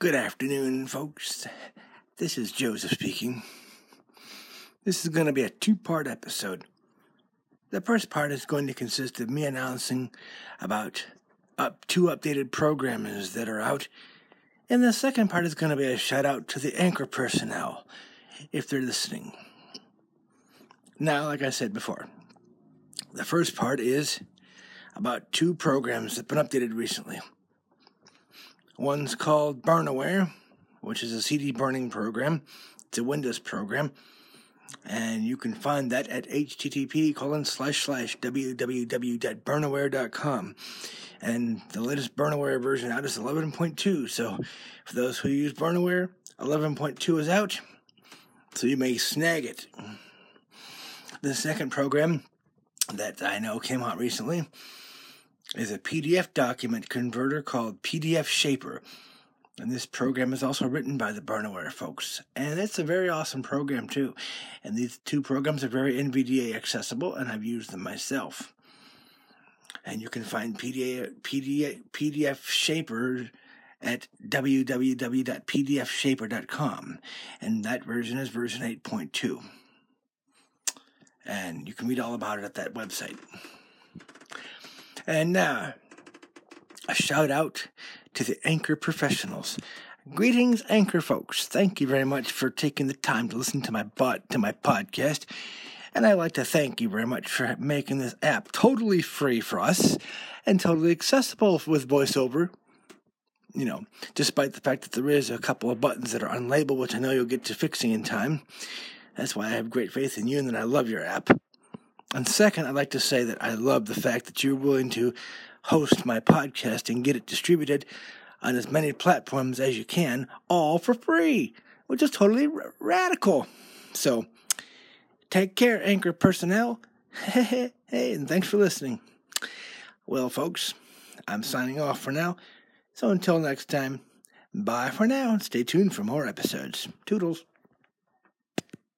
Good afternoon, folks. This is Joseph speaking. This is going to be a two part episode. The first part is going to consist of me announcing about up two updated programs that are out, and the second part is going to be a shout out to the anchor personnel if they're listening. Now, like I said before, the first part is about two programs that have been updated recently. One's called Burnaware, which is a CD burning program. It's a Windows program. And you can find that at http colon slash slash www.burnaware.com. And the latest Burnaware version out is 11.2. So for those who use Burnaware, 11.2 is out. So you may snag it. The second program that I know came out recently is a PDF document converter called PDF Shaper. And this program is also written by the Burnaware folks. And it's a very awesome program, too. And these two programs are very NVDA accessible, and I've used them myself. And you can find PDF, PDF, PDF Shaper at www.pdfshaper.com. And that version is version 8.2. And you can read all about it at that website. And now, a shout out to the anchor professionals. Greetings, anchor folks. Thank you very much for taking the time to listen to my bot to my podcast. And I'd like to thank you very much for making this app totally free for us and totally accessible with VoiceOver. You know, despite the fact that there is a couple of buttons that are unlabeled, which I know you'll get to fixing in time. That's why I have great faith in you and that I love your app. And second, I'd like to say that I love the fact that you're willing to host my podcast and get it distributed on as many platforms as you can, all for free, which is totally r- radical. So, take care, Anchor personnel. hey, and thanks for listening. Well, folks, I'm signing off for now. So until next time, bye for now and stay tuned for more episodes. Toodles.